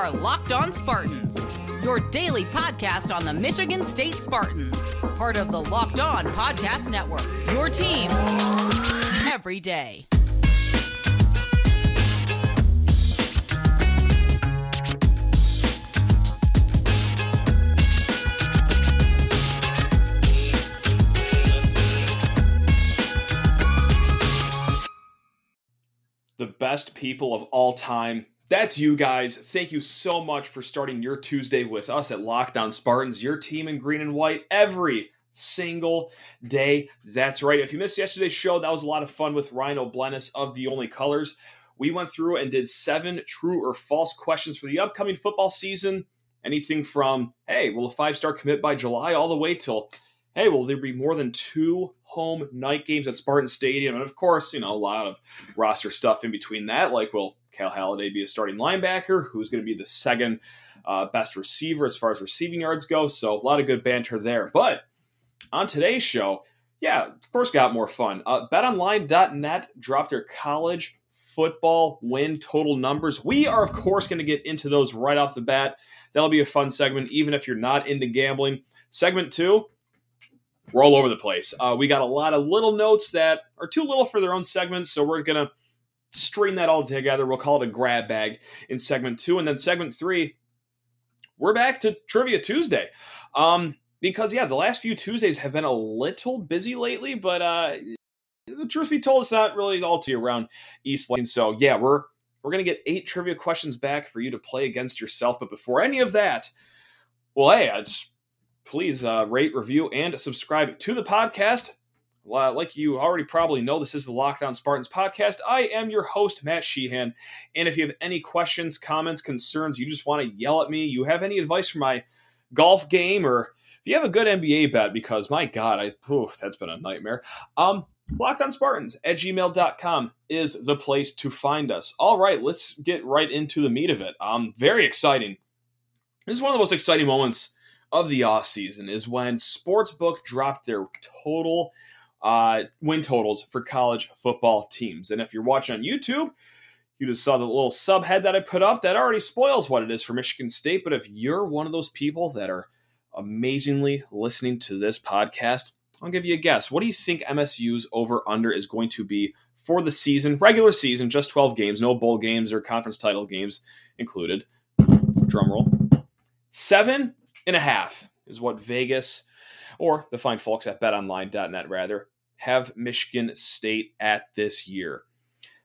are Locked On Spartans, your daily podcast on the Michigan State Spartans, part of the Locked On Podcast Network. Your team every day. the best people of all time. That's you guys. Thank you so much for starting your Tuesday with us at Locked On Spartans, your team in green and white every single day. That's right. If you missed yesterday's show, that was a lot of fun with Ryan O'Bleness of The Only Colors. We went through and did seven true or false questions for the upcoming football season. Anything from, hey, will a five star commit by July, all the way till hey, will there be more than two home night games at Spartan Stadium? And of course, you know, a lot of roster stuff in between that, like will Cal Haladay be a starting linebacker? Who's going to be the second uh, best receiver as far as receiving yards go? So a lot of good banter there. But on today's show, yeah, course, got more fun. Uh, BetOnline.net dropped their college football win total numbers. We are, of course, going to get into those right off the bat. That'll be a fun segment, even if you're not into gambling. Segment two, we're all over the place. Uh, we got a lot of little notes that are too little for their own segments, so we're gonna string that all together. We'll call it a grab bag in segment two, and then segment three, we're back to Trivia Tuesday. Um, because yeah, the last few Tuesdays have been a little busy lately, but uh, the truth be told, it's not really all to you around East Lane. So yeah, we're we're gonna get eight trivia questions back for you to play against yourself. But before any of that, well, hey, please uh, rate, review, and subscribe to the podcast. Like you already probably know, this is the Locked On Spartans podcast. I am your host, Matt Sheehan. And if you have any questions, comments, concerns, you just want to yell at me, you have any advice for my golf game, or if you have a good NBA bet, because my God, I oof, that's been a nightmare. Um, Spartans at gmail.com is the place to find us. All right, let's get right into the meat of it. Um, very exciting. This is one of the most exciting moments of the offseason is when Sportsbook dropped their total uh, win totals for college football teams. And if you're watching on YouTube, you just saw the little subhead that I put up that already spoils what it is for Michigan State. But if you're one of those people that are amazingly listening to this podcast, I'll give you a guess. What do you think MSU's over under is going to be for the season, regular season, just 12 games, no bowl games or conference title games included? Drum roll. Seven and a half is what Vegas or the fine folks at betonline.net rather have Michigan State at this year.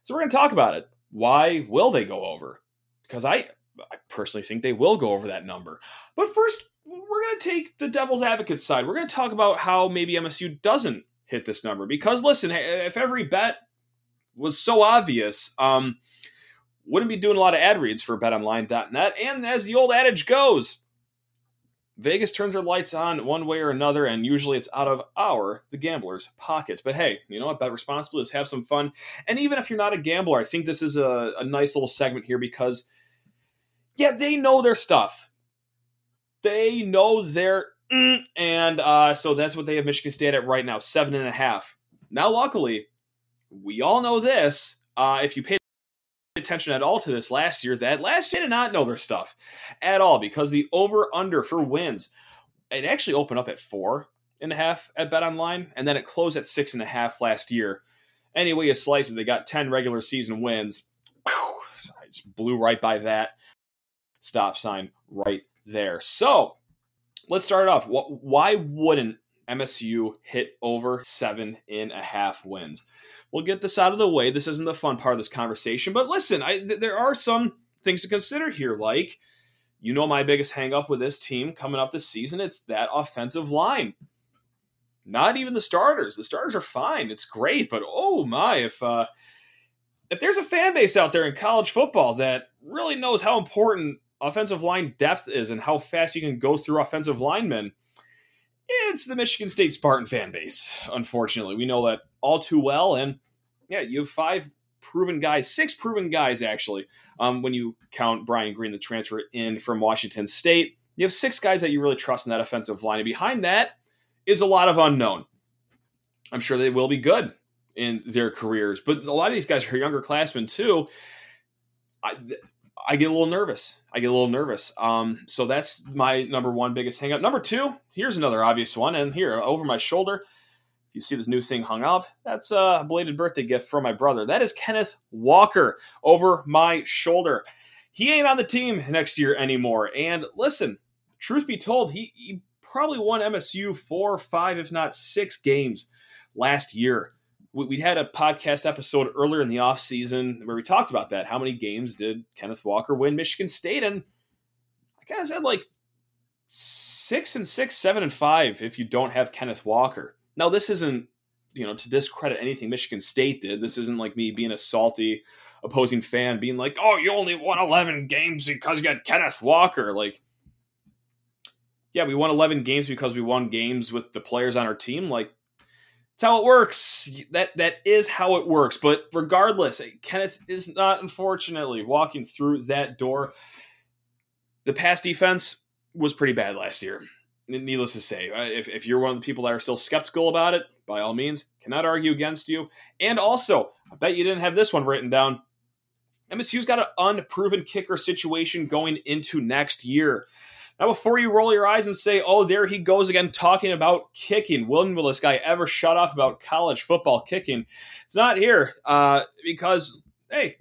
So we're going to talk about it. Why will they go over? Because I I personally think they will go over that number. But first, we're going to take the devil's advocate side. We're going to talk about how maybe MSU doesn't hit this number because listen, if every bet was so obvious, um wouldn't be doing a lot of ad reads for betonline.net and as the old adage goes, Vegas turns their lights on one way or another, and usually it's out of our, the gambler's, pocket. But hey, you know what? Bet responsibly. Let's have some fun. And even if you're not a gambler, I think this is a, a nice little segment here because, yeah, they know their stuff. They know their, mm, and uh, so that's what they have Michigan State at right now, seven and a half. Now, luckily, we all know this. Uh, if you pay attention at all to this last year that last year did not know their stuff at all because the over under for wins it actually opened up at four and a half at bet online and then it closed at six and a half last year. Anyway you slice it they got 10 regular season wins. I just blew right by that stop sign right there. So let's start off. Why wouldn't msu hit over seven and a half wins we'll get this out of the way. This isn't the fun part of this conversation, but listen, I, th- there are some things to consider here. Like, you know, my biggest hangup with this team coming up this season, it's that offensive line. Not even the starters. The starters are fine. It's great, but oh my, if uh, if there's a fan base out there in college football that really knows how important offensive line depth is and how fast you can go through offensive linemen, it's the Michigan State Spartan fan base. Unfortunately, we know that all too well. And yeah, you have five proven guys, six proven guys actually. Um, when you count Brian Greene, the transfer in from Washington State, you have six guys that you really trust in that offensive line. And behind that is a lot of unknown. I'm sure they will be good in their careers, but a lot of these guys are younger classmen too. I, I get a little nervous. I get a little nervous. Um, so that's my number one biggest hangup. Number two, here's another obvious one, and here over my shoulder, you see this new thing hung up. That's a belated birthday gift from my brother. That is Kenneth Walker over my shoulder. He ain't on the team next year anymore. And listen, truth be told, he, he probably won MSU four, five, if not six games last year. We, we had a podcast episode earlier in the offseason where we talked about that. How many games did Kenneth Walker win Michigan State? And I kind of said like six and six, seven and five if you don't have Kenneth Walker. Now, this isn't, you know, to discredit anything Michigan State did. This isn't like me being a salty opposing fan being like, oh, you only won 11 games because you got Kenneth Walker. Like, yeah, we won 11 games because we won games with the players on our team. Like, that's how it works. That that is how it works. But regardless, eh, Kenneth is not unfortunately walking through that door. The pass defense was pretty bad last year needless to say, if, if you're one of the people that are still skeptical about it, by all means, cannot argue against you. And also, I bet you didn't have this one written down. MSU's got an unproven kicker situation going into next year. Now, before you roll your eyes and say, oh, there he goes again talking about kicking, when will this guy ever shut up about college football kicking? It's not here uh, because, hey,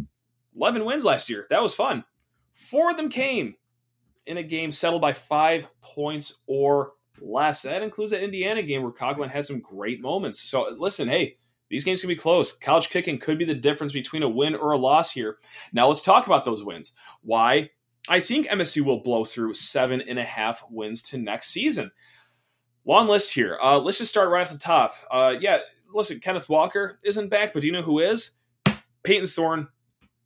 11 wins last year. That was fun. Four of them came in a game settled by five points or less. That includes the Indiana game where Coghlin had some great moments. So listen, hey, these games can be close. College kicking could be the difference between a win or a loss here. Now let's talk about those wins. Why? I think MSU will blow through seven and a half wins to next season. Long list here. Uh, let's just start right off the top. Uh, yeah, listen, Kenneth Walker isn't back, but do you know who is? Payton Thorne,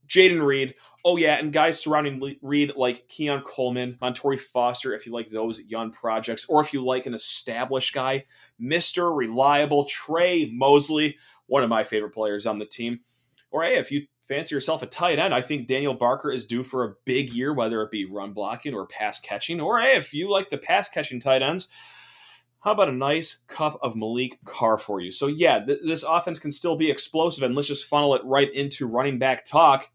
Jayden Reed. Oh yeah, and guys surrounding Reed like Keon Coleman, Montorie Foster, if you like those young projects, or if you like an established guy, Mister Reliable Tre Mosley, one of my favorite players on the team. Or hey, if you fancy yourself a tight end, I think Daniel Barker is due for a big year, whether it be run blocking or pass catching. Or hey, if you like the pass catching tight ends, how about a nice cup of Maliq Carr for you? So yeah, th- this offense can still be explosive, and let's just funnel it right into running back talk.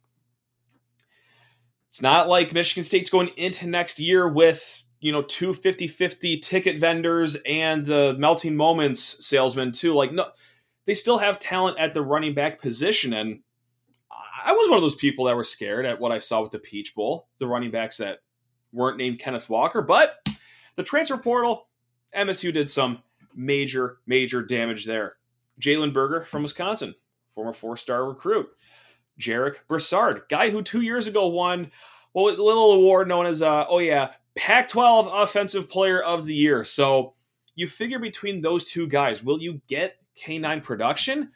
It's not like Michigan State's going into next year with, you know, two 50 50 ticket vendors and the melting moments salesman, too. Like, no, they still have talent at the running back position. And I was one of those people that were scared at what I saw with the Peach Bowl, the running backs that weren't named Kenneth Walker. But the transfer portal, MSU did some major, major damage there. Jalen Berger from Wisconsin, former four star recruit. Jarek Broussard, guy who two years ago won well, little award known as, uh, oh yeah, Pac 12 Offensive Player of the Year. So you figure between those two guys, will you get K9 production?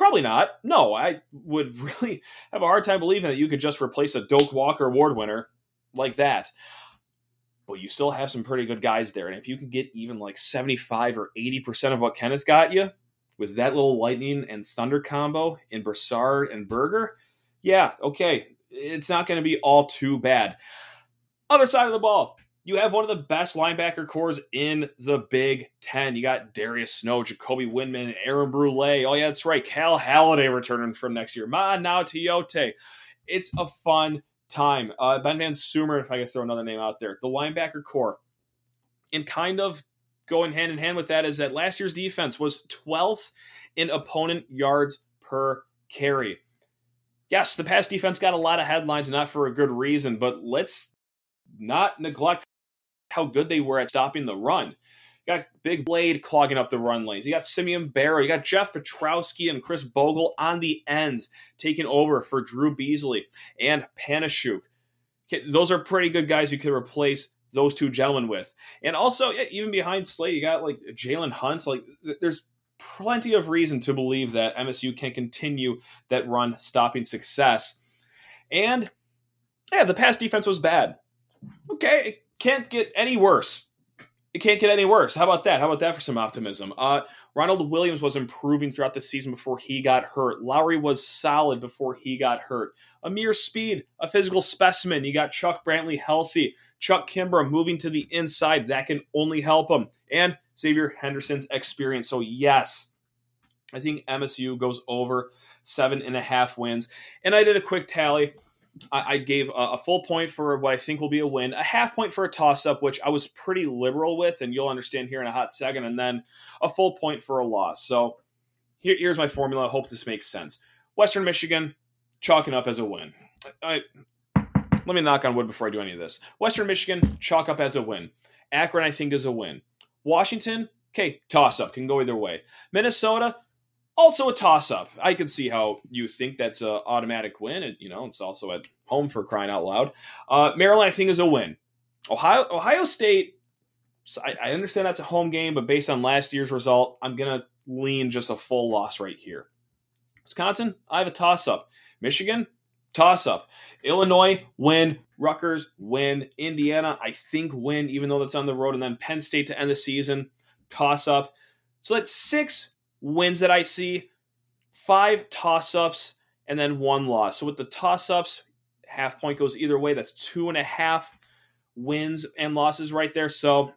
Probably not. No, I would really have a hard time believing that you could just replace a Doak Walker Award winner like that. But you still have some pretty good guys there. And if you can get even like 75 or 80% of what Kenneth got you, with that little lightning and thunder combo in Broussard and Berger, yeah, okay, it's not going to be all too bad. Other side of the ball, you have one of the best linebacker cores in the Big Ten. You got Darius Snow, Jacoby Windmon, Aaron Brule. Oh, yeah, that's right. Cal Haladay returning from next year. Ma now Tiote. It's a fun time. Uh, ben Sumer. if I could throw another name out there. The linebacker core. And kind of going hand in hand with that is that last year's defense was 12th in opponent yards per carry. Yes, the pass defense got a lot of headlines, not for a good reason, but let's not neglect how good they were at stopping the run. You got Big Slade clogging up the run lanes. You got Simeon Barrow. You got Jeff Pietrowski and Khris Bogle on the ends taking over for Drew Beesley and Panasiuk. Those are pretty good guys you could replace those two gentlemen with. And also, yeah, even behind Slade, you got like Jalen Hunt. Like, there's plenty of reason to believe that MSU can continue that run stopping success. And yeah, the pass defense was bad. Okay, can't get any worse. It can't get any worse. How about that? How about that for some optimism? Uh, Ronald Williams was improving throughout the season before he got hurt. Lowry was solid before he got hurt. Ameer Speed, a physical specimen. You got Chuck Brantley healthy. Chuck Kimbrough moving to the inside. That can only help him. And Xavier Henderson's experience. So, yes, I think MSU goes over seven and a half wins. And I did a quick tally. I, I gave a, a, full point for what I think will be a win, a half point for a toss up, which I was pretty liberal with, and you'll understand here in a hot second, and then a full point for a loss. So here, here's my formula. I hope this makes sense. Western Michigan, chalking up as a win. I, let me knock on wood before I do any of this. Western Michigan, chalk up as a win. Akron, I think, is a win. Washington, okay, toss up, can go either way. Minnesota, also a toss up. I can see how you think that's an automatic win. And, you know, it's also at home for crying out loud. Uh, Maryland, I think, is a win. Ohio, Ohio State, I, I understand that's a home game, but based on last year's result, I'm going to lean just a full loss right here. Wisconsin, I have a toss up. Michigan, toss up. Illinois, win. Rutgers, win. Indiana, I think, win, even though that's on the road. And then Penn State to end the season, toss up. So that's six wins that I see, five toss ups, and then one loss. So with the toss ups, half point goes either way. That's two and a half wins and losses right there. So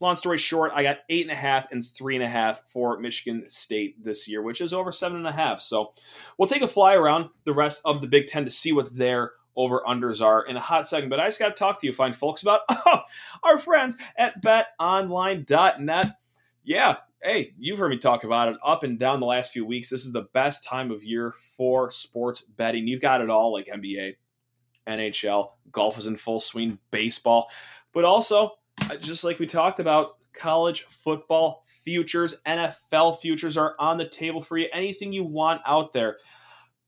long story short, I got eight and a half and three and a half for Michigan State this year, which is over seven and a half. So we'll take a fly around the rest of the Big Ten to see what their over unders are in a hot second. But I just got to talk to you, fine folks, about oh, our friends at betonline.net. Yeah, hey, you've heard me talk about it up and down the last few weeks. This is the best time of year for sports betting. You've got it all like NBA, NHL, golf is in full swing, baseball, but also, uh, just like we talked about, college football futures, NFL futures are on the table for you. Anything you want out there.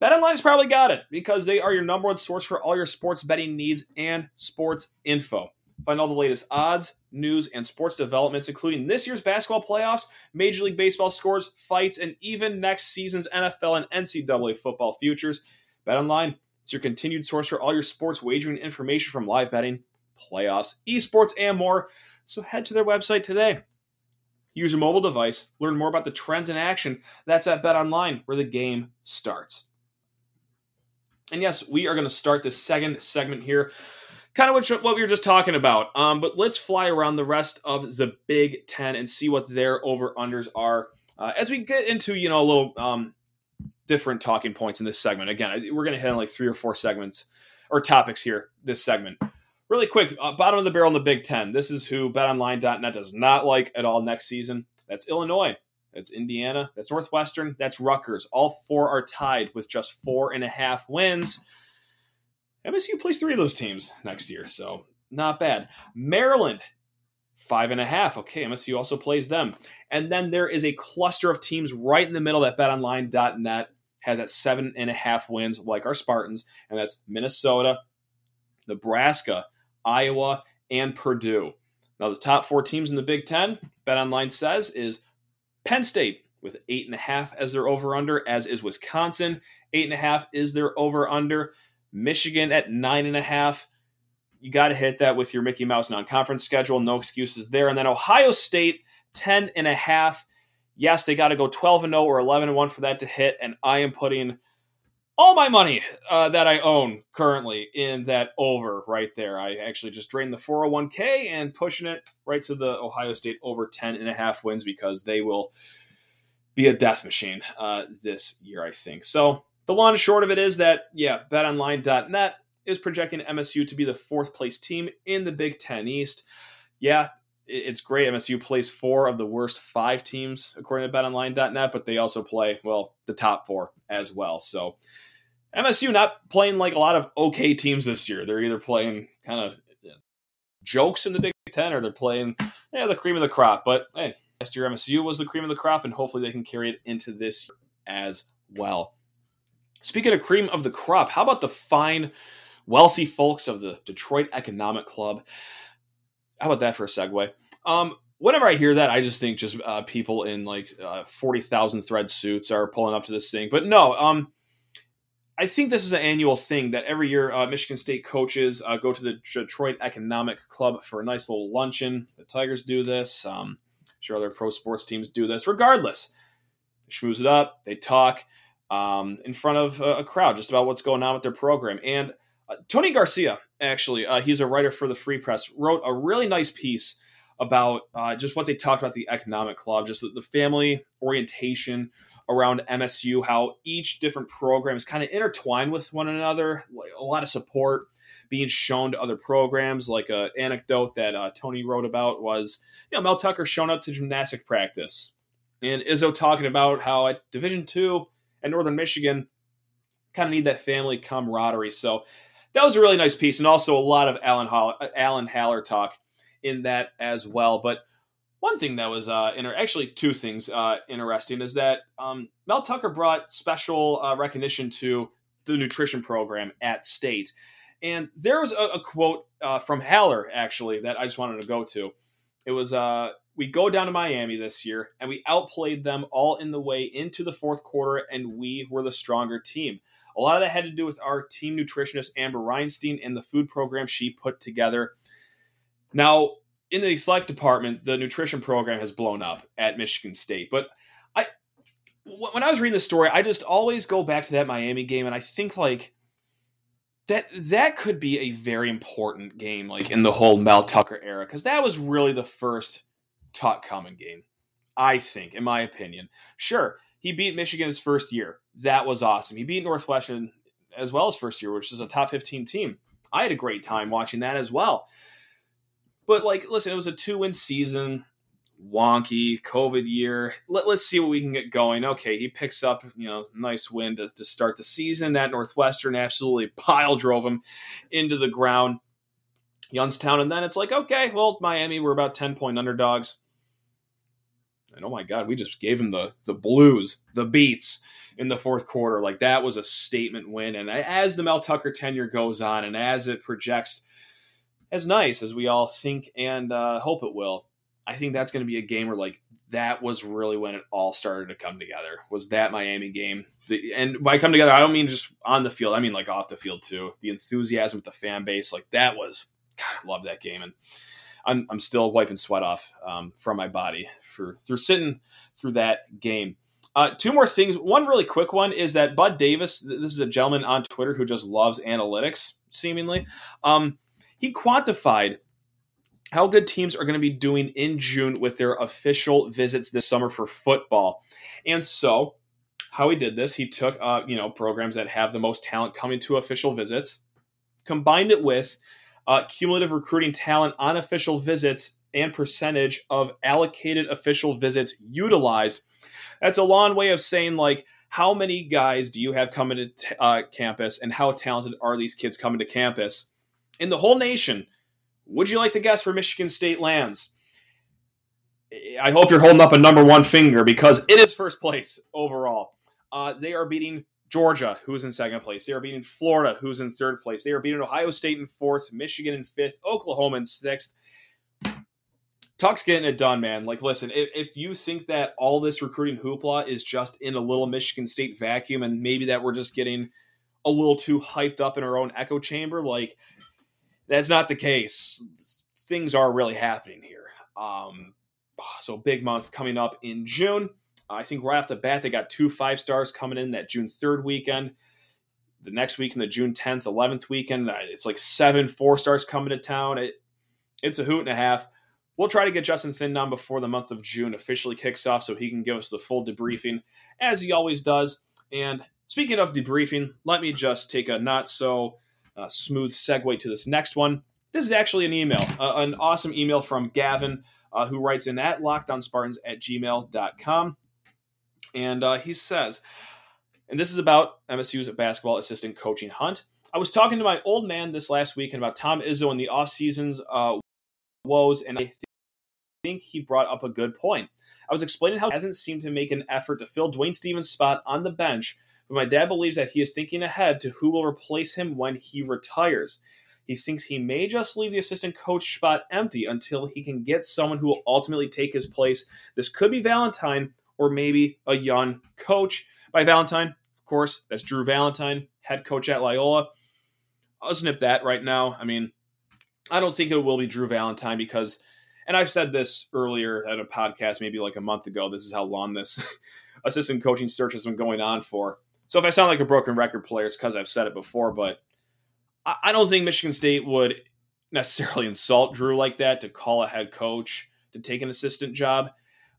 BetOnline's probably got it because they are your number one source for all your sports betting needs and sports info. Find all the latest odds, news, and sports developments, including this year's basketball playoffs, Major League Baseball scores, fights, and even next season's NFL and NCAA football futures. BetOnline is your continued source for all your sports wagering information from live betting, playoffs, esports, and more. So head to their website today. Use your mobile device, learn more about the trends in action. That's at BetOnline, where the game starts. And yes, we are going to start the second segment here kind of what, what we were just talking about. Um, but let's fly around the rest of the Big Ten and see what their over unders are uh, as we get into you know a little um, different talking points in this segment. Again, we're going to hit on like three or four segments or topics here this segment. Really quick, uh, bottom of the barrel in the Big Ten. This is who BetOnline.net does not like at all next season. That's Illinois. That's Indiana. That's Northwestern. That's Rutgers. All four are tied with just four and a half wins. MSU plays three of those teams next year, so not bad. Maryland, five and a half. Okay, MSU also plays them. And then there is a cluster of teams right in the middle that betonline.net has at seven and a half wins, like our Spartans, and that's Minnesota, Nebraska, Iowa, and Purdue. Now, the top four teams in the Big Ten, BetOnline says, is Penn State with eight and a half as their over under, as is Wisconsin. Eight and a half is their over under. Michigan at nine and a half. You got to hit that with your Mickey Mouse non conference schedule. No excuses there. And then Ohio State, 10 and a half. Yes, they got to go 12 and 0 or 11 and 1 for that to hit. And I am putting all my money uh, that I own currently in that over right there. I actually just drained the 401k and pushing it right to the Ohio State over 10 and a half wins because they will be a death machine uh, this year, I think. So the long and short of it is that, yeah, betonline.net is projecting MSU to be the fourth place team in the Big Ten East. Yeah, it's great. MSU plays four of the worst five teams, according to betonline.net, but they also play, well, the top four as well. So MSU not playing like a lot of okay teams this year. They're either playing kind of jokes in the Big Ten or they're playing yeah, the cream of the crop. But hey, last year MSU was the cream of the crop, and hopefully they can carry it into this as well. Speaking of cream of the crop, how about the fine, wealthy folks of the Detroit Economic Club? How about that for a segue? Um, whenever I hear that, I just think just uh, people in like uh, forty thousand thread suits are pulling up to this thing. But no, um, I think this is an annual thing that every year uh, Michigan State coaches uh, go to the Detroit Economic Club for a nice little luncheon. The Tigers do this. Um, I'm sure other pro sports teams do this. Regardless, they schmooze it up. They talk um, in front of a, crowd just about what's going on with their program. And uh, Tony Garcia, actually, uh, he's a writer for the Free Press, wrote a really nice piece about uh, just what they talked about the economic club, just the, the family orientation around MSU, how each different program is kind of intertwined with one another, like a lot of support being shown to other programs. Like an anecdote that uh, Tony wrote about was, you know, Mel Tucker showing up to gymnastic practice, and Izzo talking about how at Division two at Northern Michigan, kind of need that family camaraderie. So that was a really nice piece, and also a lot of Alan Haller, Alan Haller talk in that as well. But one thing that was uh, inter- actually two things uh, interesting is that um, Mel Tucker brought special uh, recognition to the nutrition program at State, and there was a, a quote uh, from Haller actually that I just wanted to go to. It was uh, we go down to Miami this year and we outplayed them all in the way into the fourth quarter, and we were the stronger team. A lot of that had to do with our team nutritionist Amber Reinstein and the food program she put together. Now, in the select department, the nutrition program has blown up at Michigan State, but I when I was reading the story, I just always go back to that Miami game, and I think like that that could be a very important game, like in the whole Mel Tucker era, because that was really the first Tuck Common game. I think, in my opinion. Sure, he beat Michigan his first year. That was awesome. He beat Northwestern as well as first year, which is a top 15 team. I had a great time watching that as well. But like, listen, it was a two win season, wonky COVID year. Let, us see what we can get going. Okay, he picks up, you know, nice win to, to start the season That Northwestern. Absolutely pile drove him into the ground. Youngstown, and then it's like, okay, well, Miami, we're about 10 point underdogs. And oh my God, we just gave him the the blues, the beats in the fourth quarter. Like that was a statement win. And as the Mel Tucker tenure goes on, and as it projects as nice as we all think and uh, hope it will, I think that's going to be a game where like that was really when it all started to come together. Was that Miami game? The, and by come together, I don't mean just on the field. I mean like off the field too. The enthusiasm with the fan base, like that was. God, I love that game, and I'm I'm still wiping sweat off um, from my body for through sitting through that game. Uh, two more things. One really quick one is that Bud Davis. This is a gentleman on Twitter who just loves analytics, seemingly. Um, he quantified how good teams are going to be doing in June with their official visits this summer for football. And so, how he did this, he took uh, you know programs that have the most talent coming to official visits, combined it with uh, cumulative recruiting talent on official visits and percentage of allocated official visits utilized. That's a long way of saying like how many guys do you have coming to t- uh, campus and how talented are these kids coming to campus in the whole nation? Would you like to guess where Michigan State lands? I hope you're holding up a number one finger because it is first place overall. Uh, they are beating Georgia, who's in second place. They are beating Florida, who's in third place. They are beating Ohio State in fourth, Michigan in fifth, Oklahoma in sixth. Tuck's getting it done, man. Like, listen, if, if, you think that all this recruiting hoopla is just in a little Michigan State vacuum and maybe that we're just getting a little too hyped up in our own echo chamber, like, that's not the case. Things are really happening here. Um, so, big month coming up in June. I think right off the bat, they got two five stars coming in that June 3rd weekend. The next week in the June 10th, 11th weekend, it's like seven four stars coming to town. It, it's a hoot and a half. We'll try to get Justin Thind on before the month of June officially kicks off so he can give us the full debriefing, as he always does. And speaking of debriefing, let me just take a not so uh, smooth segue to this next one. This is actually an email, uh, an awesome email from Gavin, uh, who writes in at lockedonspartans at gmail.com. And uh, he says, and this is about MSU's basketball assistant coaching hunt. I was talking to my old man this last weekend about Tom Izzo and the off season's uh, woes, and I think he brought up a good point. I was explaining how he hasn't seemed to make an effort to fill Dwayne Stephens' spot on the bench, but my dad believes that he is thinking ahead to who will replace him when he retires. He thinks he may just leave the assistant coach spot empty until he can get someone who will ultimately take his place. This could be Valentine or maybe a young coach. By Valentine, of course, that's Drew Valentine, head coach at Loyola. I'll snip that right now. I mean, I don't think it will be Drew Valentine because, and I've said this earlier at a podcast, maybe like a month ago. This is how long this assistant coaching search has been going on for. So if I sound like a broken record player, it's because I've said it before. But I don't think Michigan State would necessarily insult Drew like that to call a head coach to take an assistant job.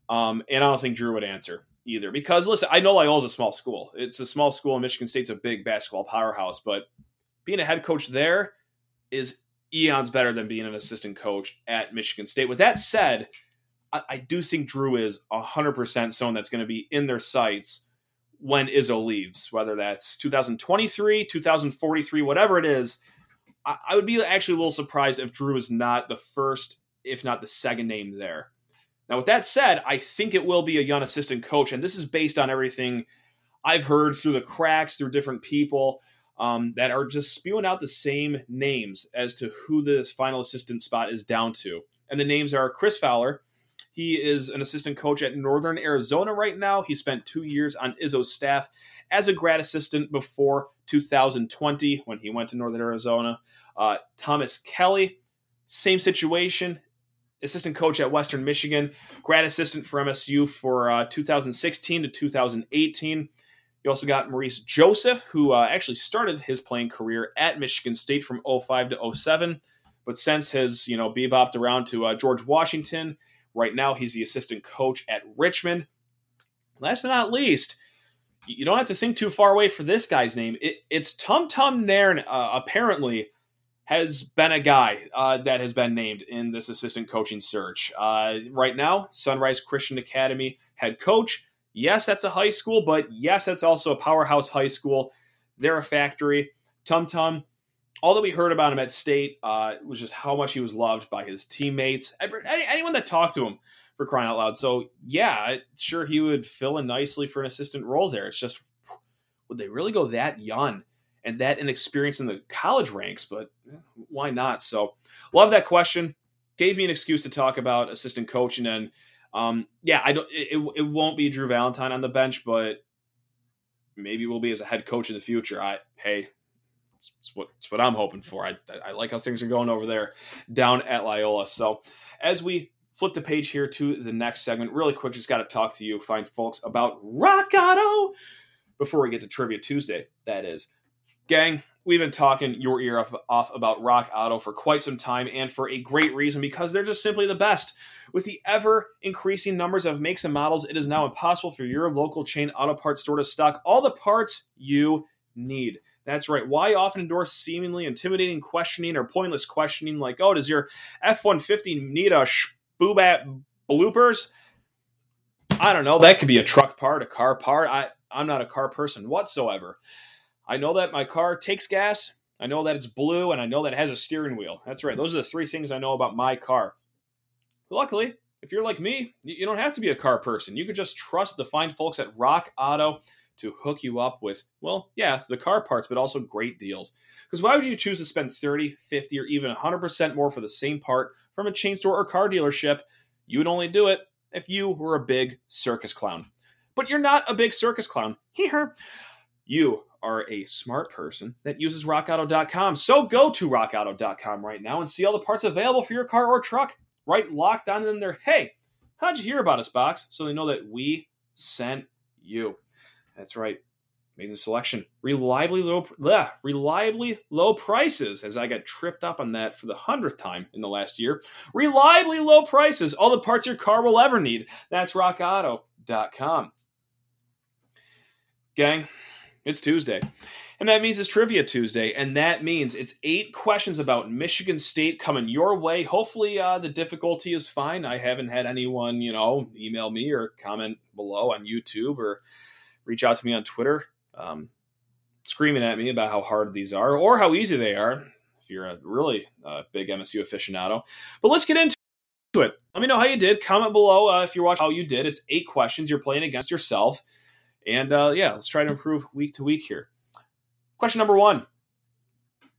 Um, and I don't think Drew would answer either. Because listen, I know Loyola's a small school. It's a small school, and Michigan State's a big basketball powerhouse. But being a head coach there is eons better than being an assistant coach at Michigan State. With that said, I, I do think Drew is 100% someone that's going to be in their sights when Izzo leaves, whether that's 2023, 2043, whatever it is. I, I would be actually a little surprised if Drew is not the first, if not the second name there. Now, with that said, I think it will be a young assistant coach, and this is based on everything I've heard through the cracks, through different people um, that are just spewing out the same names as to who the final assistant spot is down to. And the names are Chris Fowler. He is an assistant coach at Northern Arizona right now. He spent two years on Izzo's staff as a grad assistant before 2020 when he went to Northern Arizona. Uh, Thomas Kelly, same situation, assistant coach at Western Michigan, grad assistant for MSU for uh, 2016 to 2018. You also got Maurice Joseph, who uh, actually started his playing career at Michigan State from 05 to 07, but since has you know bebopped around to uh, George Washington. Right now, he's the assistant coach at Richmond. Last but not least, you don't have to think too far away for this guy's name. It, it's Tum Tum Nairn. Uh, apparently, has been a guy uh, that has been named in this assistant coaching search. Uh, right now, Sunrise Christian Academy head coach. Yes, that's a high school, but yes, that's also a powerhouse high school. They're a factory. Tum Tum, all that we heard about him at state uh, was just how much he was loved by his teammates, anyone that talked to him for crying out loud. So, yeah, sure, he would fill in nicely for an assistant role there. It's just, would they really go that young? And that inexperience in the college ranks, but eh, why not? So, love that question. Gave me an excuse to talk about assistant coaching, and um, yeah, I don't. It, it won't be Drew Valentine on the bench, but maybe we'll be as a head coach in the future. I hey, it's, it's what it's what I'm hoping for. I I like how things are going over there down at Loyola. So as we flip the page here to the next segment, really quick, just got to talk to you, find folks about Rock Auto before we get to Trivia Tuesday. That is. Gang, we've been talking your ear off, about Rock Auto for quite some time and for a great reason because they're just simply the best. With the ever increasing numbers of makes and models, it is now impossible for your local chain auto parts store to stock all the parts you need. That's right. Why often endorse seemingly intimidating questioning or pointless questioning like, oh, does your F 150 need a spoobat bloopers? I don't know. That could be a truck part, a car part. I, I'm not a car person whatsoever. I know that my car takes gas. I know that it's blue, and I know that it has a steering wheel. That's right. Those are the three things I know about my car. luckily, if you're like me, you don't have to be a car person. You could just trust the fine folks at Rock Auto to hook you up with, well, yeah, the car parts, but also great deals. Because why would you choose to spend 30, 50, or even 100% more for the same part from a chain store or car dealership? You would only do it if you were a big circus clown. But you're not a big circus clown. Here, you are a smart person that uses rockauto.com. So go to rockauto.com right now and see all the parts available for your car or truck. Right locked on in there. Hey, how'd you hear about us, box? So they know that we sent you. That's right. Made the selection. Reliably low bleh, reliably low prices, as I got tripped up on that for the hundredth time in the last year. Reliably low prices, all the parts your car will ever need. That's rockauto.com. Gang, it's Tuesday. And that means it's Trivia Tuesday. And that means it's eight questions about Michigan State coming your way. Hopefully, uh, the difficulty is fine. I haven't had anyone, you know, email me or comment below on YouTube or reach out to me on Twitter um, screaming at me about how hard these are or how easy they are if you're a really uh, big MSU aficionado. But let's get into it. Let me know how you did. Comment below uh, if you're watching how you did. It's eight questions. You're playing against yourself. And uh, yeah, let's try to improve week to week here. Question number one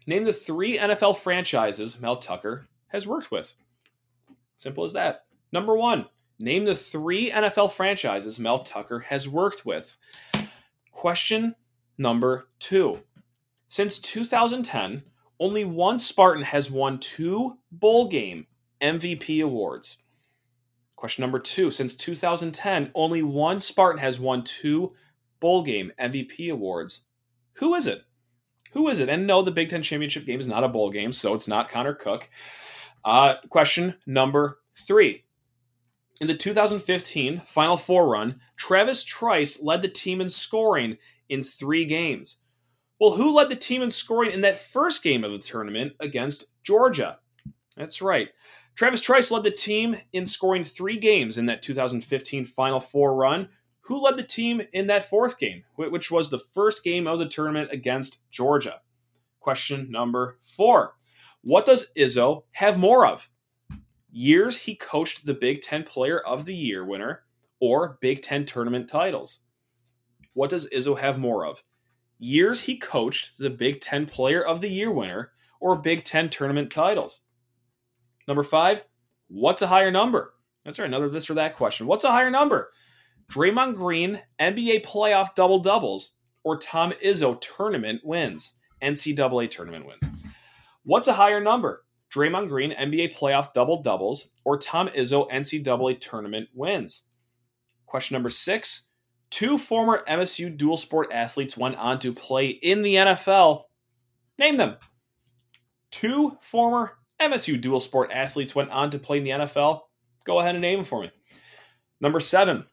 Name the three NFL franchises Mel Tucker has worked with. Simple as that. Number one, name the three NFL franchises Mel Tucker has worked with. Question number two. Since 2010, only one Spartan has won two bowl game MVP awards. Question number two Since 2010, only one Spartan has won two bowl game MVP awards. Who is it? Who is it? And no, the Big Ten championship game is not a bowl game, so it's not Connor Cook. Uh, question number three In the 2015 Final Four run, Travis Trice led the team in scoring in three games. Well, who led the team in scoring in that first game of the tournament against Georgia? That's right. Travis Trice led the team in scoring three games in that 2015 Final Four run. Who led the team in that fourth game, which was the first game of the tournament against Georgia? Question number four What does Izzo have more of? Years he coached the Big Ten Player of the Year winner or Big Ten tournament titles? What does Izzo have more of? Years he coached the Big Ten Player of the Year winner or Big Ten tournament titles? Number five, what's a higher number? That's right, another this or that question. What's a higher number? Draymond Green NBA playoff double doubles or Tom Izzo tournament wins, NCAA tournament wins. What's a higher number? Draymond Green NBA playoff double doubles or Tom Izzo NCAA tournament wins. Question number six. Two former MSU dual sport athletes went on to play in the NFL. Name them. Two former MSU dual sport athletes went on to play in the NFL. Go ahead and name them for me. Number seven.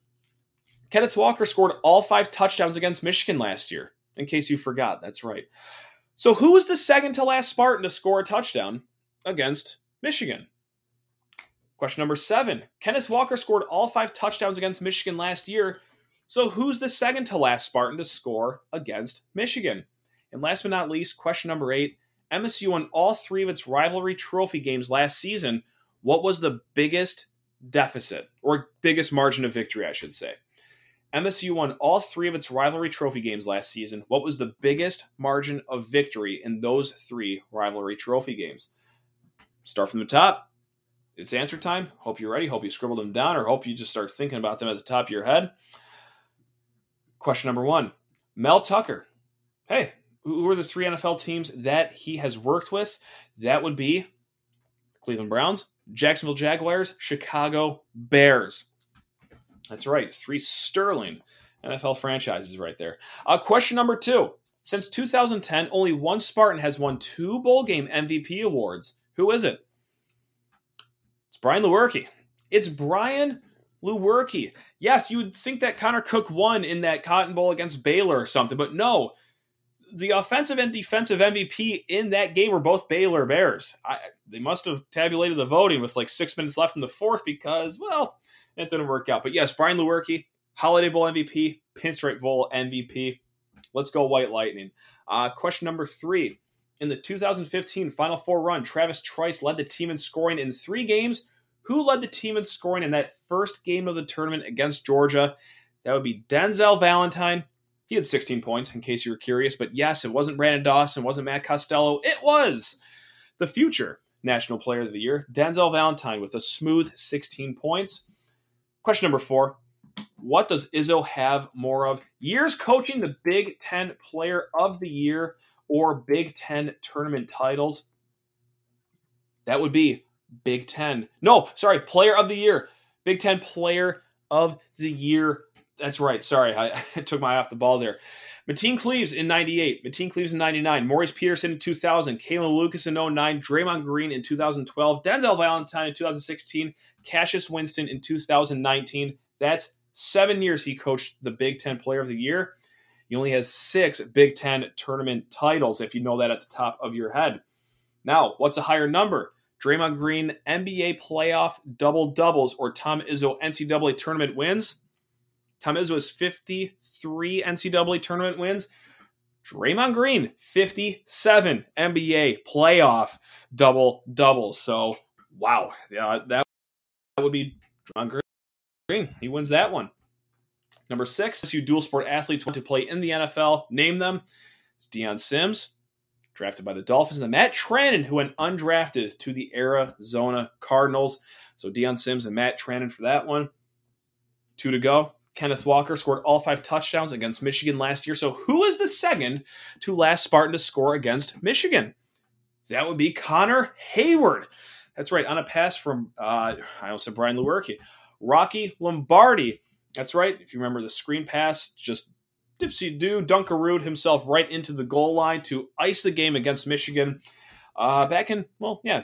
Kenneth Walker scored all five touchdowns against Michigan last year, in case you forgot. That's right. So, who was the second to last Spartan to score a touchdown against Michigan? Question number seven Kenneth Walker scored all five touchdowns against Michigan last year. So, who's the second to last Spartan to score against Michigan? And last but not least, question number eight MSU won all three of its rivalry trophy games last season. What was the biggest deficit, or biggest margin of victory, I should say? MSU won all three of its rivalry trophy games last season. What was the biggest margin of victory in those three rivalry trophy games? Start from the top. It's answer time. Hope you're ready. Hope you scribbled them down, or hope you just start thinking about them at the top of your head. Question number one Mel Tucker. Hey, who are the three NFL teams that he has worked with? That would be Cleveland Browns, Jacksonville Jaguars, Chicago Bears. That's right. Three sterling NFL franchises right there. Uh, question number two. Since 2010, only one Spartan has won two bowl game MVP awards. Who is it? It's Brian Lewerke. It's Brian Lewerke. Yes, you would think that Connor Cook won in that Cotton Bowl against Baylor or something, but no. The offensive and defensive MVP in that game were both Baylor Bears. I, they must have tabulated the voting with like six minutes left in the fourth because, well, it didn't work out. But yes, Brian Lewerke, Holiday Bowl MVP, Pinstripe Bowl MVP. Let's go White Lightning. Uh, question number three. In the 2015 Final Four run, Travis Trice led the team in scoring in three games. Who led the team in scoring in that first game of the tournament against Georgia? That would be Denzel Valentine. He had 16 points, in case you were curious. But yes, it wasn't Branden Dawson, it wasn't Matt Costello. It was the future National Player of the Year, Denzel Valentine, with a smooth 16 points. Question number four What does Izzo have more of? Years coaching the Big Ten Player of the Year or Big Ten tournament titles? That would be Big Ten. No, sorry, Player of the Year. Big Ten Player of the Year. That's right. Sorry, I, I took my eye off the ball there. Mateen Cleaves in 98, Mateen Cleaves in 99, Morris Peterson in 2000, Kalin Lucas in 09, Draymond Green in 2012, Denzel Valentine in 2016, Cassius Winston in 2019. That's seven years he coached the Big Ten Player of the Year. He only has six Big Ten tournament titles, if you know that at the top of your head. Now, what's a higher number? Draymond Green NBA playoff double doubles or Tom Izzo NCAA tournament wins? Tom Izzo has 53 NCAA tournament wins. Draymond Green, 57 NBA playoff double doubles. So, wow. Yeah, that would be Draymond Green. He wins that one. Number six, you dual sport athletes want to play in the NFL. Name them. It's Dion Sims, drafted by the Dolphins, and then Matt Trannon, who went undrafted to the Arizona Cardinals. So Dion Sims and Matt Trannon for that one. Two to go. Kenneth Walker scored all five touchdowns against Michigan last year. So, who is the second to last Spartan to score against Michigan? That would be Connor Heyward. That's right, on a pass from, uh, I also Brian Lewerke. Rocky Lombardi. That's right. If you remember the screen pass, just dipsy do Dunkaroo himself right into the goal line to ice the game against Michigan uh, back in, well, yeah,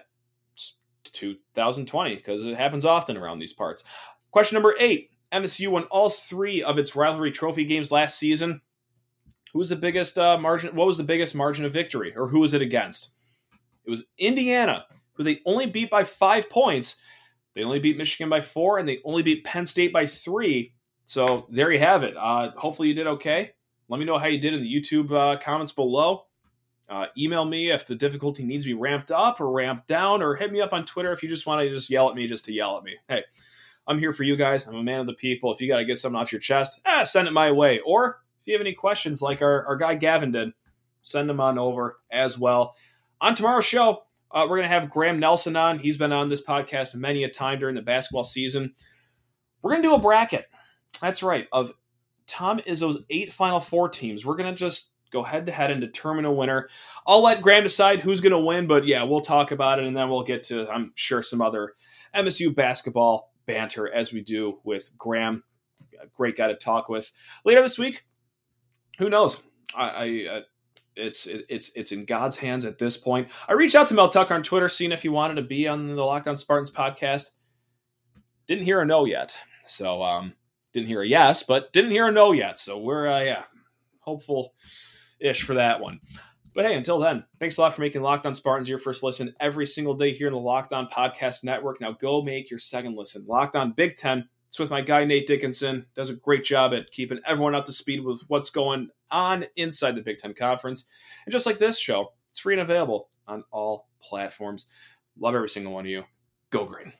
2020, because it happens often around these parts. Question number eight MSU won all three of its rivalry trophy games last season. Who was the biggest uh, margin? What was the biggest margin of victory, or who was it against? It was Indiana, who they only beat by five points. They only beat Michigan by four, and they only beat Penn State by three. So there you have it. Uh, hopefully you did okay. Let me know how you did in the YouTube uh, comments below. Uh, email me if the difficulty needs to be ramped up or ramped down, or hit me up on Twitter if you just want to just yell at me just to yell at me. Hey, I'm here for you guys. I'm a man of the people. If you got to get something off your chest, ah, send it my way. Or if you have any questions like our, our guy Gavin did, send them on over as well. On tomorrow's show, uh, we're going to have Graham Nelson on. He's been on this podcast many a time during the basketball season. We're going to do a bracket. That's right. Of Tom Izzo's eight Final Four teams, we're going to just go head to head and determine a winner. I'll let Graham decide who's going to win, but yeah, we'll talk about it and then we'll get to, I'm sure, some other MSU basketball banter as we do with Graham. Great guy to talk with. Later this week, who knows? I, I uh, it's it, it's it's in God's hands at this point. I reached out to Mel Tucker on Twitter, seeing if he wanted to be on the Locked On Spartans podcast. Didn't hear a no yet, so um, didn't hear a yes, but didn't hear a no yet. So we're uh, yeah, hopeful ish for that one. But hey, until then, thanks a lot for making Locked On Spartans your first listen every single day here in the Locked On Podcast Network. Now go make your second listen. Locked On Big Ten. It's with my guy Nate Dickinson. Does a great job at keeping everyone up to speed with what's going on inside the Big Ten Conference. And just like this show, it's free and available on all platforms. Love every single one of you. Go green.